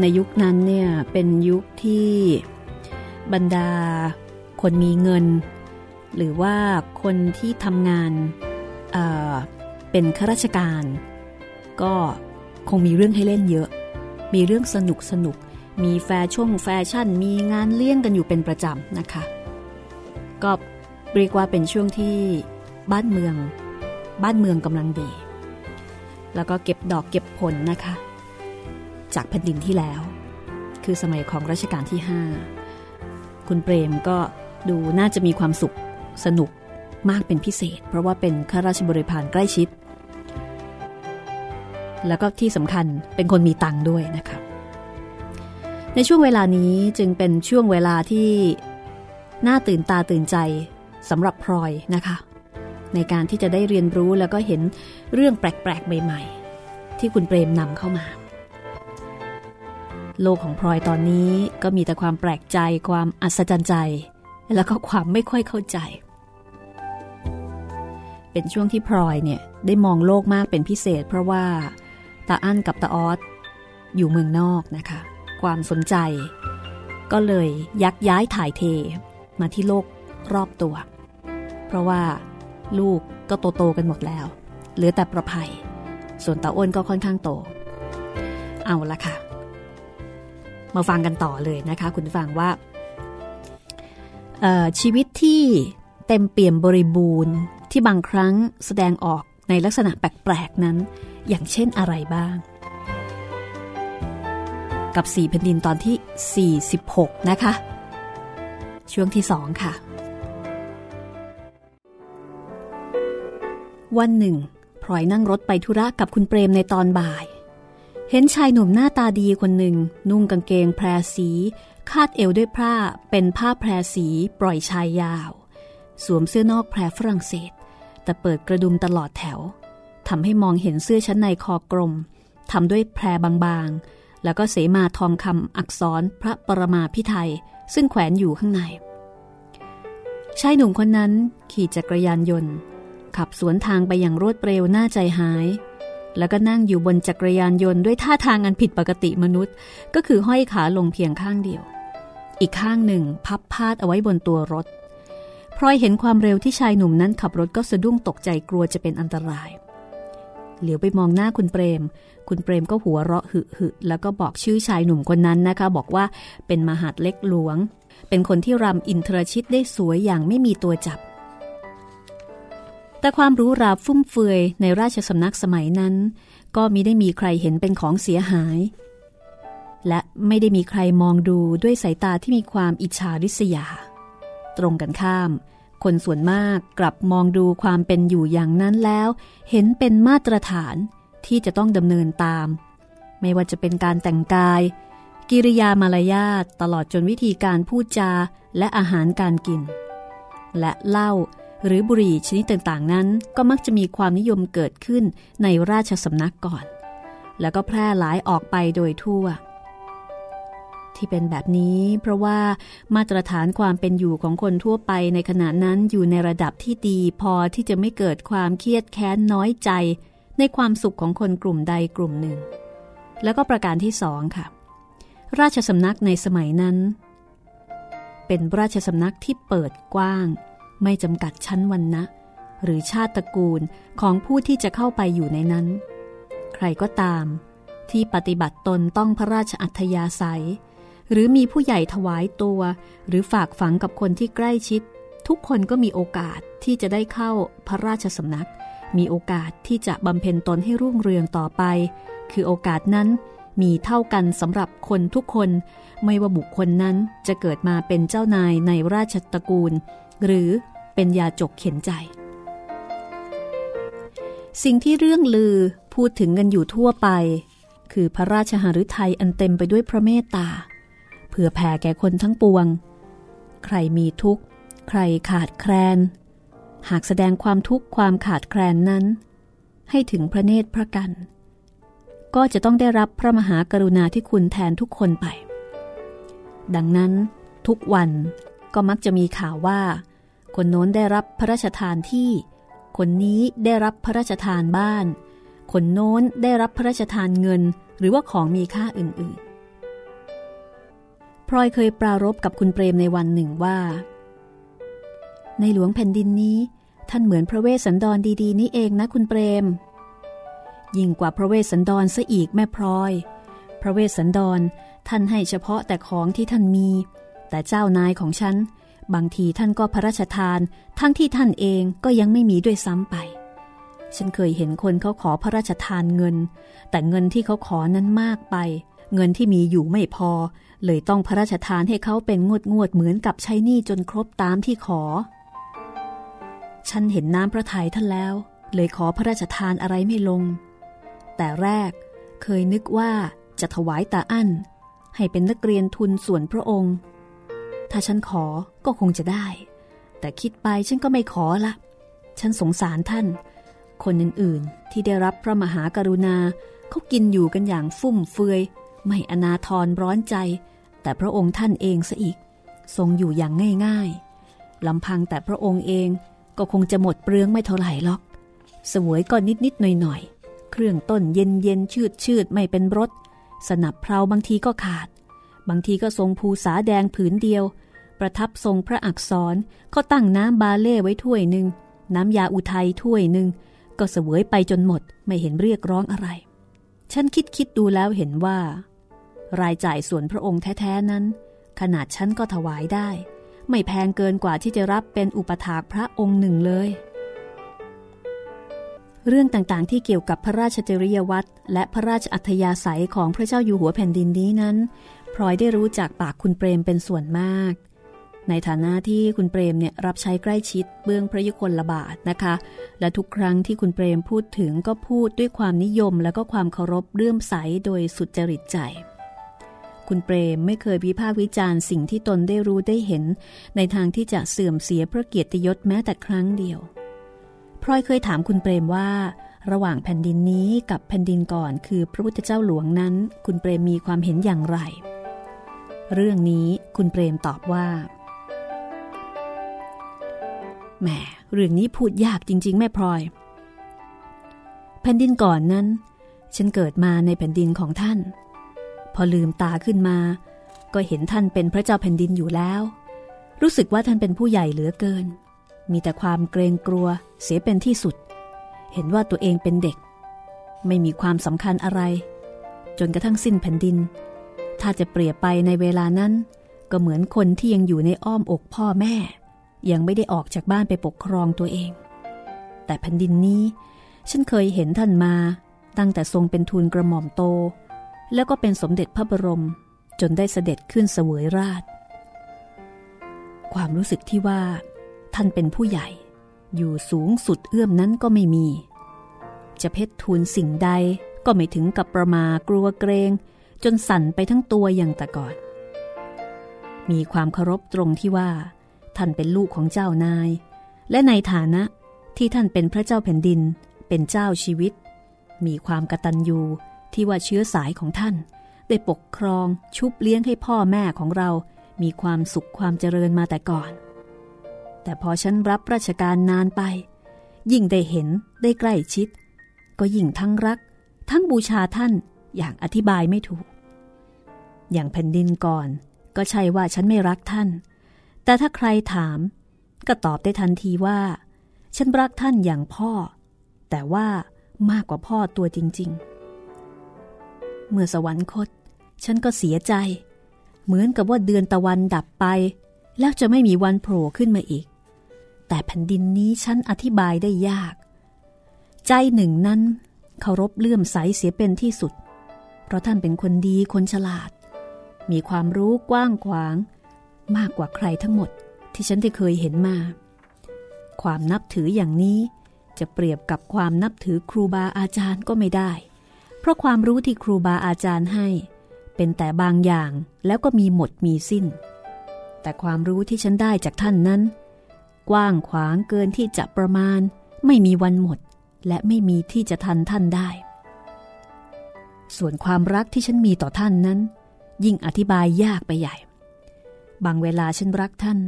ในยุคนั้นเนี่ยเป็นยุคที่บรรดา คนมีเงิน หรือว่าคนที่ทำงานเเป็นข้าราชการ ก็ คงมีเรื่องให้เล่นเยอะ มีเรื่องสนุกสนุก มีแฟชั่นแฟชั่น มีงานเลี้ยงกันอยู่เป็นประจำนะคะ ก็เรียกว่าเป็นช่วงที่บ้านเมือง บ้านเมืองกำลังดี แล้วก็เก็บดอกเก็บผลนะคะ จากแผ่นดินที่แล้ว คือสมัยของรัชกาลที่ 5 คุณเปรมก็ดูน่าจะมีความสุขสนุกมากเป็นพิเศษ เพราะว่าเป็นข้าราชบริพารใกล้ชิด แล้วก็ที่สำคัญเป็นคนมีตังค์ด้วยนะคะในช่วงเวลานี้จึงเป็นช่วงเวลาที่น่าตื่นตาตื่นใจสำหรับพลอยนะคะ ในการที่จะได้เรียนรู้แล้วก็เห็นเรื่องแปลกๆ ใหม่ๆ ที่คุณเปรมนำเข้ามา โลกของพลอยตอนนี้ก็มีแต่ความแปลกใจความอัศจรรย์ใจ แล้วก็ความไม่ค่อยเข้าใจ เป็นช่วงที่พลอยเนี่ยได้มองโลกมากเป็นพิเศษ เพราะว่า ตาอั้นกับตาออสอยู่เมืองนอกนะคะ ความสนใจ ก็เลยยักย้ายถ่ายเทมาที่โลกรอบตัว เพราะว่าลูกก็โตโตกันหมดแล้ว เหลือแต่ประภัย ส่วนตาอ้นก็ค่อนข้างโต เอาละค่ะ มาฟังกันต่อเลยนะคะ คุณฟังว่า ชีวิตที่เต็มเปี่ยมบริบูรณ์ที่บางครั้งแสดงออก ในลักษณะแปลกๆนั้น อย่างเช่นอะไรบ้าง กับ 4 แผ่นดินตอนที่ 46 นะคะ ช่วงที่ 2 ค่ะ วันหนึ่งพลอยนั่งรถไปธุระกับคุณเปรมในตอนบ่าย เห็นชายหนุ่มหน้าตาดีคนหนึ่ง นุ่งกางเกงแพรสี คาดเอวด้วยผ้าเป็นผ้าแพรสีปล่อยชายยาว สวมเสื้อนอกแพรฝรั่งเศส แต่เปิดกระดุมตลอดแถวทำให้มองเห็นเสื้อชั้นในคอกลมทำด้วยแพรบางๆ แล้วก็เสมาทองคำอักษรพระปรมาพิไทยซึ่งแขวนอยู่ข้างในชายหนุ่มคนนั้นขี่จักรยานยนต์ ขับสวนทางไปอย่างรวดเร็วน่าใจหาย แล้วก็นั่งอยู่บนจักรยานยนต์ด้วยท่าทางอันผิดปกติมนุษย์ ก็คือห้อยขาลงเพียงข้างเดียว อีกข้างหนึ่งพับพาดเอาไว้บนตัวรถ พลอยเห็นความเร็วที่ชายหนุ่มนั้นขับรถก็สะดุ้งตกใจกลัวจะเป็นอันตราย เหลียวไปมองหน้าคุณเปรม คุณเปรมก็หัวเราะหึหึแล้วก็บอกชื่อชายหนุ่มคนนั้นนะคะ บอกว่าเป็นมหาดเล็กหลวง เป็นคนที่รำอินทรชิตได้สวยอย่างไม่มีตัวจับ แต่ความรู้ราฟุ่มเฟือยในราชสำนักสมัยนั้น ก็มิได้มีใครเห็นเป็นของเสียหาย และไม่ได้มีใครมองดูด้วยสายตาที่มีความอิจฉาริษยา ตรงกันข้าม คนส่วนมากกลับมองดูความเป็นอยู่อย่างนั้นแล้ว เห็นเป็นมาตรฐานที่จะต้องดำเนินตาม ไม่ว่าจะเป็นการแต่งกาย กิริยามารยาทตลอดจนวิธีการพูดจาและอาหารการกิน และเหล้าหรือบุหรี่ชนิดต่างๆ นั้น ก็มักจะมีความนิยมเกิดขึ้นในราชสำนักก่อน แล้วก็แพร่หลายออกไปโดยทั่ว ที่เป็นแบบนี้เพราะว่ามาตรฐานความเป็นอยู่ของคนทั่วไปในขณะนั้นอยู่ในระดับที่ดีพอที่จะไม่เกิดความเครียดแค้นน้อยใจ ในความสุขของคนกลุ่มใดกลุ่มหนึ่ง แล้วก็ประการที่สองค่ะ ราชสำนักในสมัยนั้น เป็นราชสำนักที่เปิดกว้าง ไม่จำกัดชั้นวันนะหรือชาติตระกูลของผู้ที่จะเข้าไปอยู่ในนั้น ใครก็ตามที่ปฏิบัติตนต้องพระราชอัธยาศัย หรือมีผู้ใหญ่ถวายตัว หรือฝากฝังกับคนที่ใกล้ชิด ทุกคนก็มีโอกาสที่จะได้เข้าพระราชสำนัก มีโอกาสที่จะบำเพ็ญตนให้รุ่งเรืองต่อไป คือโอกาสนั้นมีเท่ากันสำหรับคนทุกคน ไม่ว่าบุคคลนั้นจะเกิดมาเป็นเจ้านายในราชตระกูล หรือเป็นยาจกเข็นใจ สิ่งที่เรื่องลือพูดถึงกันอยู่ทั่วไป คือพระราชหฤทัยอันเต็มไปด้วยพระเมตตา ผื่อแผ่แก่คนทั้งปวง ใครมีทุกข์ ใครขาดแคลน หากแสดงความทุกข์ความขาดแคลนนั้น ให้ถึงพระเนตรพระกัน ก็จะต้องได้รับพระมหากรุณาที่คุณแทนทุกคนไป ดังนั้น ทุกวันก็มักจะมีข่าวว่า คนโน้นได้รับพระราชทานที่ คนนี้ได้รับพระราชทานบ้าน คนโน้นได้รับพระราชทานเงิน หรือว่าของมีค่าอื่นๆ พลอยเคยปรารบกับคุณเปรมในวันหนึ่งว่า ในหลวงแผ่นดินนี้ ท่านเหมือนพระเวสสันดรดี ๆ นี่เองนะคุณเปรม ยิ่งกว่าพระเวสสันดรซะอีกแม่พลอย พระเวสสันดรท่านให้เฉพาะแต่ของที่ท่านมี แต่เจ้านายของฉัน บางทีท่านก็พระราชทาน ทั้งที่ท่านเองก็ยังไม่มีด้วยซ้ำไป ฉันเคยเห็นคนเขาขอพระราชทานเงิน แต่เงินที่เขาขอนั้นมากไปเเงินที่มีอยู่ไม่พอ เลยต้องพระราชทานให้เขาเป็นงวดงวดเหมือนกับใช้หนี้จนครบตามที่ขอ ฉันเห็นน้ำพระทัยท่านแล้ว เลยขอพระราชทานอะไรไม่ลง แต่แรกเคยนึกว่าจะถวายตาอั้น ให้เป็นนักเรียนทุนส่วนพระองค์ ถ้าฉันขอก็คงจะได้ แต่คิดไปฉันก็ไม่ขอละ ฉันสงสารท่าน คนอื่นๆที่ได้รับพระมหากรุณาเขากินอยู่กันอย่างฟุ่มเฟือย ไม่อนาทรร้อนใจ แต่พระองค์ท่านเองซะอีก ทรงอยู่อย่างง่ายๆลำพังแต่พระองค์เองก็คงจะหมดเปลืองไม่เท่าไหร่หรอก สวยก็นิดๆหน่อยๆ เครื่องต้นเย็นเย็นชืดชืดไม่เป็นรสสนับเพลาบางทีก็ขาด บางทีก็ทรงภูษาแดงผืนเดียว ประทับทรงพระอักษรก็ตั้งน้ำบาเล่ไว้ถ้วยหนึ่ง น้ำยาอุทัยถ้วยหนึ่ง ก็เสวยไปจนหมดไม่เห็นเรียกร้องอะไร ฉันคิดคิดดูแล้วเห็นว่า รายจ่ายส่วนพระองค์แท้ๆนั้น ขนาดฉันก็ถวายได้ ไม่แพงเกินกว่าที่จะรับเป็นอุปถากพระองค์หนึ่งเลย เรื่องต่างๆที่เกี่ยวกับพระราชจริยวัตรและพระราชอัธยาศัยของพระเจ้าอยู่หัวแผ่นดินนี้นั้นพลอยได้รู้จากปากคุณเปรมเป็นส่วนมาก ในฐานะที่คุณเปรมเนี่ยรับใช้ใกล้ชิดเบื้องพระยุคลบาทนะคะ และทุกครั้งที่คุณเปรมพูดถึงก็พูดด้วยความนิยมและก็ความเคารพเลื่อมใสโดยสุดจริตใจ คุณเปรมไม่เคยวิพากษ์วิจารณ์สิ่งที่ตนได้รู้ได้เห็น ในทางที่จะเสื่อมเสียพระเกียรติยศแม้แต่ครั้งเดียวพลอยเคยถามคุณเปรมว่า ระหว่างแผ่นดินนี้กับแผ่นดินก่อนคือพระพุทธเจ้าหลวงนั้น คุณเปรมมีความเห็นอย่างไร เรื่องนี้คุณเปรมตอบว่าแหมเรื่องนี้พูดยากจริง ๆ แม่พลอย แผ่นดินก่อนนั้น ฉันเกิดมาในแผ่นดินของท่าน พอลืมตาขึ้นมา ก็เห็นท่านเป็นพระเจ้าแผ่นดินอยู่แล้ว รู้สึกว่าท่านเป็นผู้ใหญ่เหลือเกิน มีแต่ความเกรงกลัวเสียเป็นที่สุด เห็นว่าตัวเองเป็นเด็ก ไม่มีความสำคัญอะไร จนกระทั่งสิ้นแผ่นดิน ถ้าจะเปรียบไปในเวลานั้น ก็เหมือนคนที่ยังอยู่ในอ้อมอกพ่อแม่ ยังไม่ได้ออกจากบ้านไปปกครองตัวเอง แต่แผ่นดินนี้ ฉันเคยเห็นท่านมาตั้งแต่ทรงเป็นทูลกระหม่อมโต แล้วก็เป็นสมเด็จพระบรม จนได้เสด็จขึ้นเสวยราช ความรู้สึกที่ว่า ท่านเป็นผู้ใหญ่ อยู่สูงสุดเอื้อมนั้นก็ไม่มี จะเพชรทูลสิ่งใดก็ไม่ถึงกับประมากลัวเกรง จนสั่นไปทั้งตัวอย่างแต่ก่อน มีความเคารพตรงที่ว่า ท่านเป็นลูกของเจ้านาย และในฐานะที่ท่านเป็นพระเจ้าแผ่นดินเป็นเจ้าชีวิต มีความกตัญญู ที่ว่าเชื้อสายของท่าน ได้ปกครองชุบเลี้ยงให้พ่อแม่ของเรา มีความสุขความเจริญมาแต่ก่อน แต่พอฉันรับราชการนานไป ยิ่งได้เห็นได้ใกล้ชิด ก็ยิ่งทั้งรัก ทั้งบูชาท่านอย่างอธิบายไม่ถูก อย่างแผ่นดินก่อน ก็ใช่ว่าฉันไม่รักท่าน แต่ถ้าใครถาม ก็ตอบได้ทันทีว่า ฉันรักท่านอย่างพ่อ แต่ว่ามากกว่าพ่อตัวจริง ๆ เมื่อสวรรคต ฉันก็เสียใจ เหมือนกับว่าเดือนตะวันดับไป แล้วจะไม่มีวันโผล่ขึ้นมาอีก แต่แผ่นดินนี้ฉันอธิบายได้ยาก ใจหนึ่งนั้นเคารพเลื่อมใสเสียเป็นที่สุด เพราะท่านเป็นคนดีคนฉลาด มีความรู้กว้างขวาง มากกว่าใครทั้งหมดที่ฉันได้เคยเห็นมา ความนับถืออย่างนี้จะเปรียบกับความนับถือครูบาอาจารย์ก็ไม่ได้ ราะความรู้ที่ครูบาอาจารย์ให้ เป็นแต่บางอย่างแล้วก็มีหมดมีสิ้น แต่ความรู้ที่ฉันได้จากท่านนั้น กว้างขวางเกินที่จะประมาณ ไม่มีวันหมด และไม่มีที่จะทันท่านได้ ส่วนความรักที่ฉันมีต่อท่านนั้น ยิ่งอธิบายยากไปใหญ่ บางเวลาฉันรักท่าน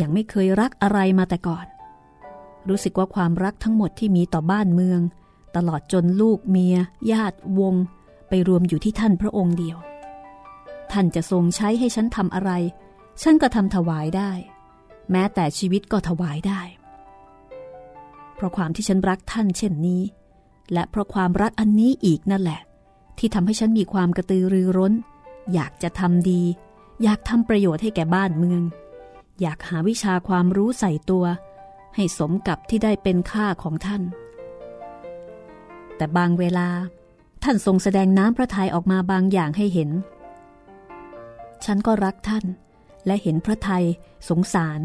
ยังไม่เคยรักอะไรมาแต่ก่อน รู้สึกว่าความรักทั้งหมดที่มีต่อบ้านเมือง ตลอดจนลูกเมีย ญาติวง ไปรวมอยู่ที่ท่านพระองค์เดียว ท่านจะทรงใช้ให้ฉันทำอะไร ฉันก็ทำถวายได้ แม้แต่ชีวิตก็ถวายได้ เพราะความที่ฉันรักท่านเช่นนี้ และเพราะความรักอันนี้อีกนั่นแหละ ที่ทำให้ฉันมีความกระตือรือร้น อยากจะทำดี อยากทำประโยชน์ให้แก่บ้านเมือง อยากหาวิชาความรู้ใส่ตัว ให้สมกับที่ได้เป็นค่าของท่าน แต่บางเวลาท่านทรงแสดงน้ำพระทัยออกมาบางอย่างให้เห็น ฉันก็รักท่าน และเห็นพระทัยสงสาร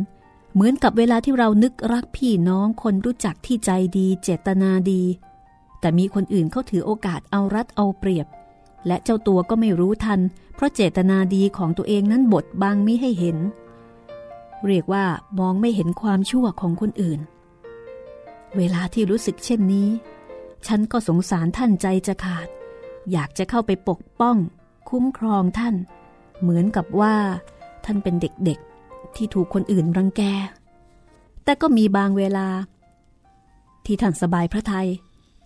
เหมือนกับเวลาที่เรานึกรักพี่น้องคนรู้จักที่ใจดีเจตนาดี แต่มีคนอื่นเขาถือโอกาสเอารัดเอาเปรียบ และเจ้าตัวก็ไม่รู้ทัน เพราะเจตนาดีของตัวเองนั้นบดบังม่ให้เห็น เรียกว่ามองไม่เห็นความชั่วของคนอื่น เวลาที่รู้สึกเช่นนี้ ฉันก็สงสารท่านใจจะขาด อยากจะเข้าไปปกป้อง คุ้มครองท่าน เหมือนกับว่า ท่านเป็นเด็กๆ ที่ถูกคนอื่นรังแก แต่ก็มีบางเวลา ที่ท่านสบายพระทยัย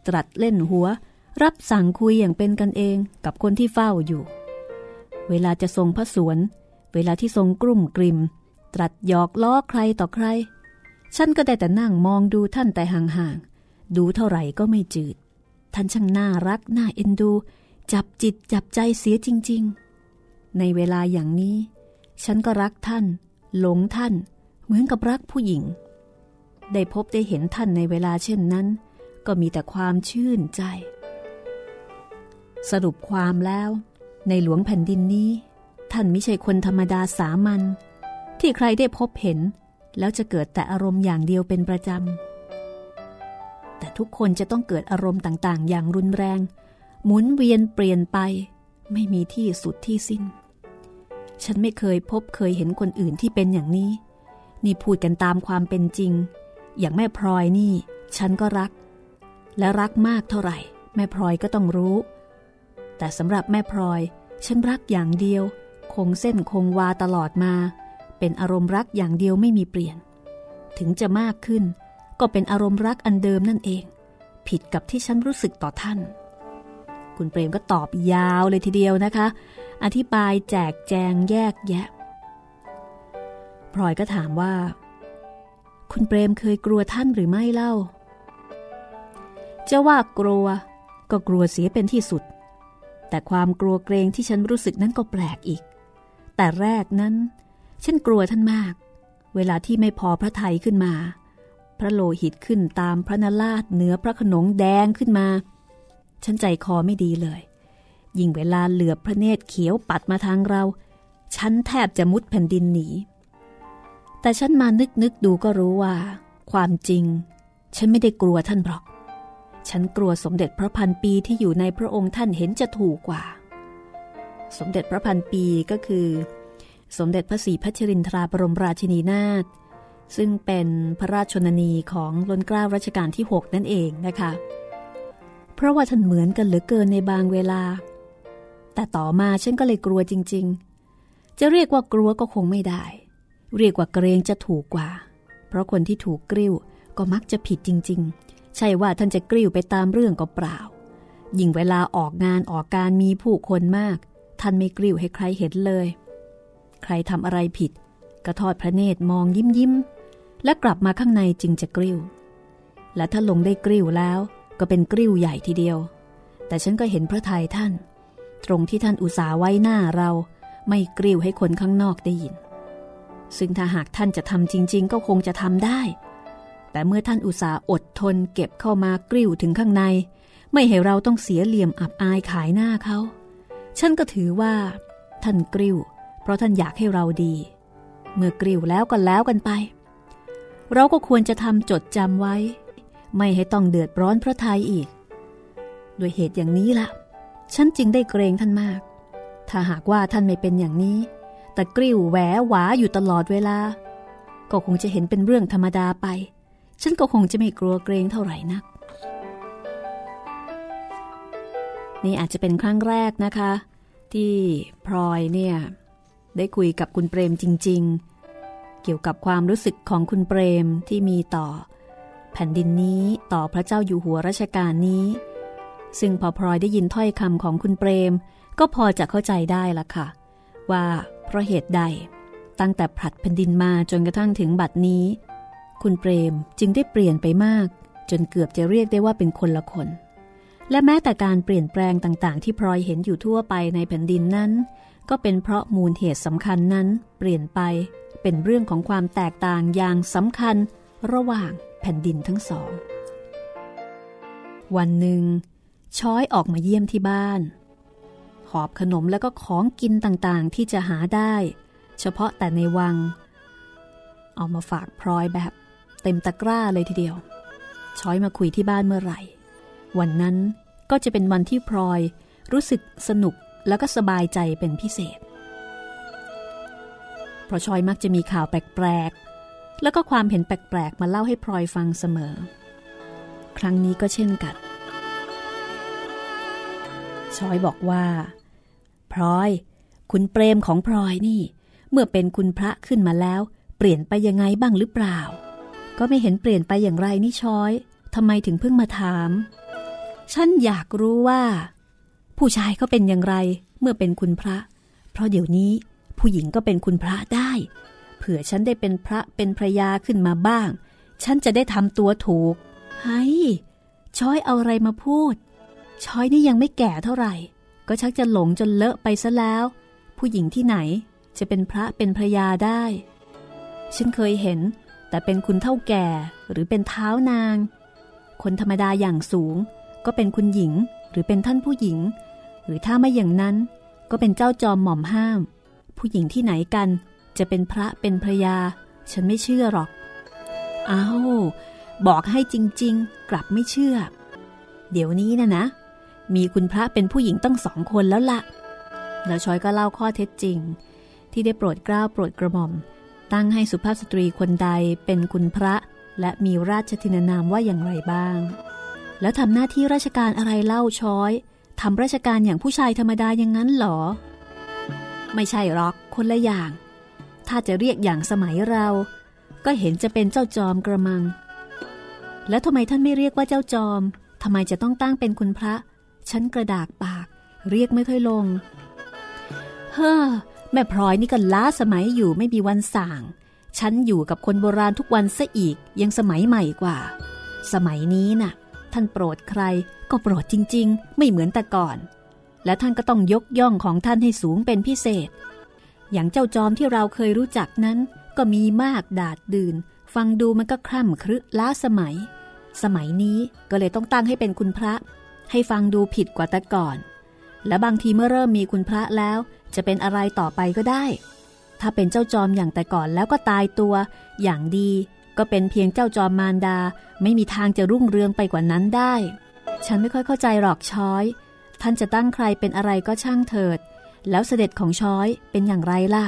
ตรัสเล่นหัว รับสั่งคุยอย่างเป็นกันเองกับคนที่เฝ้าอยู่ เวลาจะทรงพระสวน เวลาที่ทรงกลุ่มกริมตรัสหยอกล้อใครต่อใคร ฉันก็ได้แต่นั่งมองดูท่านแต่ห่างๆ ดูเท่าไหร่ก็ไม่จืด ท่านช่างน่ารักน่าเอ็นดู จับจิตจับใจเสียจริง ๆ ในเวลาอย่างนี้ ฉันก็รักท่าน หลงท่าน เหมือนกับรักผู้หญิง ได้พบได้เห็นท่านในเวลาเช่นนั้น ก็มีแต่ความชื่นใจ สรุปความแล้ว ในหลวงแผ่นดินนี้ ท่านไม่ใช่คนธรรมดาสามัญที่ใครได้พบเห็น แล้วจะเกิดแต่อารมณ์อย่างเดียวเป็นประจำ แต่ทุกคนจะต้องเกิดอารมณ์ต่างๆ อย่างรุนแรง หมุนเวียนเปลี่ยนไป ไม่มีที่สุดที่สิ้น ฉันไม่เคยพบเคยเห็นคนอื่นที่เป็นอย่างนี้ นี่พูดกันตามความเป็นจริง อย่างแม่พลอยนี่ ฉันก็รัก และรักมากเท่าไหร่ แม่พลอยก็ต้องรู้ แต่สำหรับแม่พลอย ฉันรักอย่างเดียว คงเส้นคงวาตลอดมา เป็นอารมณ์รักอย่างเดียวไม่มีเปลี่ยน ถึงจะมากขึ้น ก็เป็นอารมณ์รักอันเดิมนั่นเอง ผิดกับที่ฉันรู้สึกต่อท่าน คุณเปรมก็ตอบยาวเลยทีเดียวนะคะ อธิบายแจกแจงแยกแยะพลอยก็ถามว่า คุณเปรมเคยกลัวท่านหรือไม่เล่า จะว่ากลัว ก็กลัวเสียเป็นที่สุด แต่ความกลัวเกรงที่ฉันรู้สึกนั้นก็แปลกอีก แต่แรกนั้น ฉันกลัวท่านมาก เวลาที่ไม่พอพระไทยขึ้นมา พระโลหิตขึ้นตามพระนราชเหนือพระขนงแดงขึ้นมา ฉันใจคอไม่ดีเลย ยิ่งเวลาเหลือพระเนตรเขียวปัดมาทางเรา ฉันแทบจะมุดแผ่นดินหนี แต่ฉันมานึกนึกดูก็รู้ว่า ความจริง ฉันไม่ได้กลัวท่านหรอก ฉันกลัวสมเด็จพระพันปีที่อยู่ในพระองค์ท่านเห็นจะถูกกว่า สมเด็จพระพันปีก็คือ สมเด็จพระศรีพัชรินทราบรมราชินีนาถ ซึ่งเป็นพระราชชนนีของล้นเกล้ารัชกาลที่ 6 นั่นเองนะคะ เพราะว่าท่านเหมือนกันเหลือเกินในบางเวลา แต่ต่อมาฉันก็เลยกลัวจริง ๆ จะเรียกว่ากลัวก็คงไม่ได้ เรียกว่าเกรงจะถูกกว่า เพราะคนที่ถูกกริ้วก็มักจะผิดจริง ๆ ใช่ว่าท่านจะกริ้วไปตามเรื่องก็เปล่า ยิ่งเวลาออกงานออกการมีผู้คนมาก ท่านไม่กริ้วให้ใครเห็นเลย ใครทำอะไรผิด ก็ทอดพระเนตรมองยิ้มยิ้ม และกลับมาข้างในจึงจะกริ้ว และถ้าลงได้กริ้วแล้วก็เป็นกริ้วใหญ่ทีเดียว แต่ฉันก็เห็นพระทัยท่าน ตรงที่ท่านอุตส่าห์ไว้หน้าเราไม่กริ้วให้คนข้างนอกได้ยิน ซึ่งถ้าหากท่านจะทำจริง ๆ ก็คงจะทำได้ แต่เมื่อท่านอุตส่าห์อดทนเก็บเข้ามากริ้วถึงข้างใน ไม่ให้เราต้องเสียเหลี่ยมอับอายขายหน้าเขา ฉันก็ถือว่า ท่านกริ้ว เพราะท่านอยากให้เราดี เมื่อกริ้วแล้วก็แล้วกันไป เราก็ควรจะทำจดจำไว้ ไม่ให้ต้องเดือดร้อนพระทัยอีก ด้วยเหตุอย่างนี้ละ่ะฉันจึงได้เกรงท่านมาก ถ้าหากว่าท่านไม่เป็นอย่างนี้ แต่กริ้วแหวหวาอยู่ตลอดเวลา ก็คงจะเห็นเป็นเรื่องธรรมดาไป ฉันก็คงจะไม่กลัวเกรงเท่าไหร่นัก นี่อาจจะเป็นครั้งแรกนะคะ ที่พลอยเนี่ยได้คุยกับคุณเปรมจริง ๆ กี่ยวกับความรู้สึกของคุณเปรมที่มีต่อ แผ่นดินนี้ต่อพระเจ้าอยู่หัวรัชกาลนี้ ซึ่งพอพลอยได้ยินถ้อยคำของคุณเปรม ก็พอจะเข้าใจได้ละค่ะ ว่าเพราะเหตุใด ตั้งแต่ผลัดแผ่นดินมาจนกระทั่งถึงบัดนี้ คุณเปรมจึงได้เปลี่ยนไปมาก จนเกือบจะเรียกได้ว่าเป็นคนละคน และแม้แต่การเปลี่ยนแปลงต่างๆ ที่พลอยเห็นอยู่ทั่วไปในแผ่นดินนั้น ก็เป็นเพราะมูลเหตุสำคัญนั้นเปลี่ยนไป เป็นเรื่องของความแตกต่างอย่างสำคัญระหว่างแผ่นดินทั้งสอง วันหนึ่ง ช้อยออกมาเยี่ยมที่บ้าน หอบขนมแล้วก็ของกินต่างๆที่จะหาได้ เฉพาะแต่ในวัง เอามาฝากพลอยแบบเต็มตะกร้าเลยทีเดียว ช้อยมาคุยที่บ้านเมื่อไหร่ วันนั้นก็จะเป็นวันที่พลอยรู้สึกสนุกแล้วก็สบายใจเป็นพิเศษ เพราะชอยมักจะมีข่าวแปลกๆ แล้วก็ความเห็นแปลกๆ มาเล่าให้พลอยฟังเสมอ ครั้งนี้ก็เช่นกัน ชอยบอกว่า พลอย คุณเปรมของพลอยนี่ เมื่อเป็นคุณพระขึ้นมาแล้ว เปลี่ยนไปยังไงบ้างหรือเปล่า ก็ไม่เห็นเปลี่ยนไปอย่างไรนี่ชอยทำไมถึงเพิ่งมาถาม ฉันอยากรู้ว่า ผู้ชายเขาเป็นอย่างไรเมื่อเป็นคุณพระ เพราะเดี๋ยวนี้ ผู้หญิงก็เป็นคุณพระได้ เผื่อฉันได้เป็นพระเป็นพระยาขึ้นมาบ้าง ฉันจะได้ทำตัวถูกไฮ้ช้อยเอาอะไรมาพูด ช้อยนี่ยังไม่แก่เท่าไหร่ ก็ชักจะหลงจนเลอะไปซะแล้ว ผู้หญิงที่ไหนจะเป็นพระเป็นพระยาได้ ฉันเคยเห็น แต่เป็นคุณเท่าแก่หรือเป็นเท้านาง คนธรรมดาอย่างสูง ก็เป็นคุณหญิงหรือเป็นท่านผู้หญิง หรือถ้าไม่อย่างนั้น ก็เป็นเจ้าจอมหม่อมห้าม ผู้หญิงที่ไหนกัน จะเป็นพระเป็นพระยา ฉันไม่เชื่อหรอกอ้าวบอกให้จริง ๆ กลับไม่เชื่อ เดี๋ยวนี้นะนะ มีคุณพระเป็นผู้หญิงตั้งสองคนแล้วละ่ะแล้วชอยก็เล่าข้อเท็จจริง ที่ได้โปรดกล้าโปรดกระหม่อม ตั้งให้สุภาพสตรีคนใดเป็นคุณพระ และมีราชทินานามว่าอย่างไรบ้าง แล้วทำหน้าที่ราชการอะไรเล่าช้อยทำราชการอย่างผู้ชายธรรมดาอย่างนั้นหรอ ไม่ใช่หรอกคนละอย่าง ถ้าจะเรียกอย่างสมัยเรา ก็เห็นจะเป็นเจ้าจอมกระมัง แล้วทำไมท่านไม่เรียกว่าเจ้าจอมทำไมจะต้องตั้งเป็นคุณพระฉันกระดากปาก เรียกไม่ค่อยลง เฮ้อแม่พลอยนี่ก็ล้าสมัยอยู่ไม่มีวันสั่งฉันอยู่กับคนโบราณทุกวันซะอีกยังสมัยใหม่กว่า สมัยนี้น่ะ ท่านโปรดใครก็โปรดจริง ๆ ไม่เหมือนแต่ก่อน และท่านก็ต้องยกย่องของท่านให้สูงเป็นพิเศษ อย่างเจ้าจอมที่เราเคยรู้จักนั้น ก็มีมากดาดดื่น ฟังดูมันก็คร่ำครึล้าสมัย สมัยนี้ก็เลยต้องตั้งให้เป็นคุณพระ ให้ฟังดูผิดกว่าแต่ก่อน และบางทีเมื่อเริ่มมีคุณพระแล้ว จะเป็นอะไรต่อไปก็ได้ ถ้าเป็นเจ้าจอมอย่างแต่ก่อนแล้วก็ตายตัว อย่างดีก็เป็นเพียงเจ้าจอมมารดา ไม่มีทางจะรุ่งเรืองไปกว่านั้นได้ ฉันไม่ค่อยเข้าใจหรอกช้อย ท่านจะตั้งใครเป็นอะไรก็ช่างเถิด แล้วเสด็จของช้อยเป็นอย่างไรล่ะ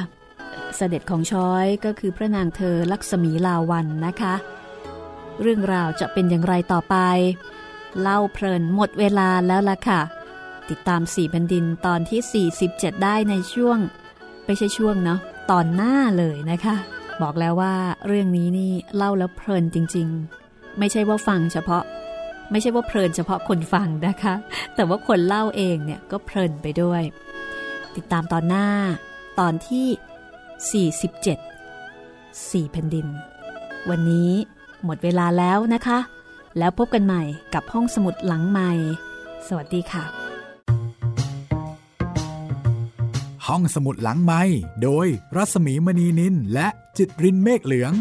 เสด็จของช้อยก็คือพระนางเธอลักษมีลาวันนะคะ เรื่องราวจะเป็นอย่างไรต่อไป เล่าเพลินหมดเวลาแล้วล่ะค่ะ ติดตามสี่แผ่นดินตอนที่ 47 ได้ในช่วงไม่ใช่ช่วงเนาะตอนหน้าเลยนะคะ บอกแล้วว่าเรื่องนี้นี่เล่าแล้วเพลินจริงๆ ไม่ใช่ว่าฟังเฉพาะ ไม่ใช่ว่าเพลินเฉพาะคนฟังนะคะ แต่ว่าคนเล่าเองเนี่ยก็เพลินไปด้วย ติดตามตอนหน้าตอนที่ 47 4แผ่นดิน วันนี้หมดเวลาแล้วนะคะ แล้วพบกันใหม่กับห้องสมุดหลังใหม่ สวัสดีค่ะ ห้องสมุดหลังไม้โดยรัสมีมณีนินและจิตรินเมฆเหลือง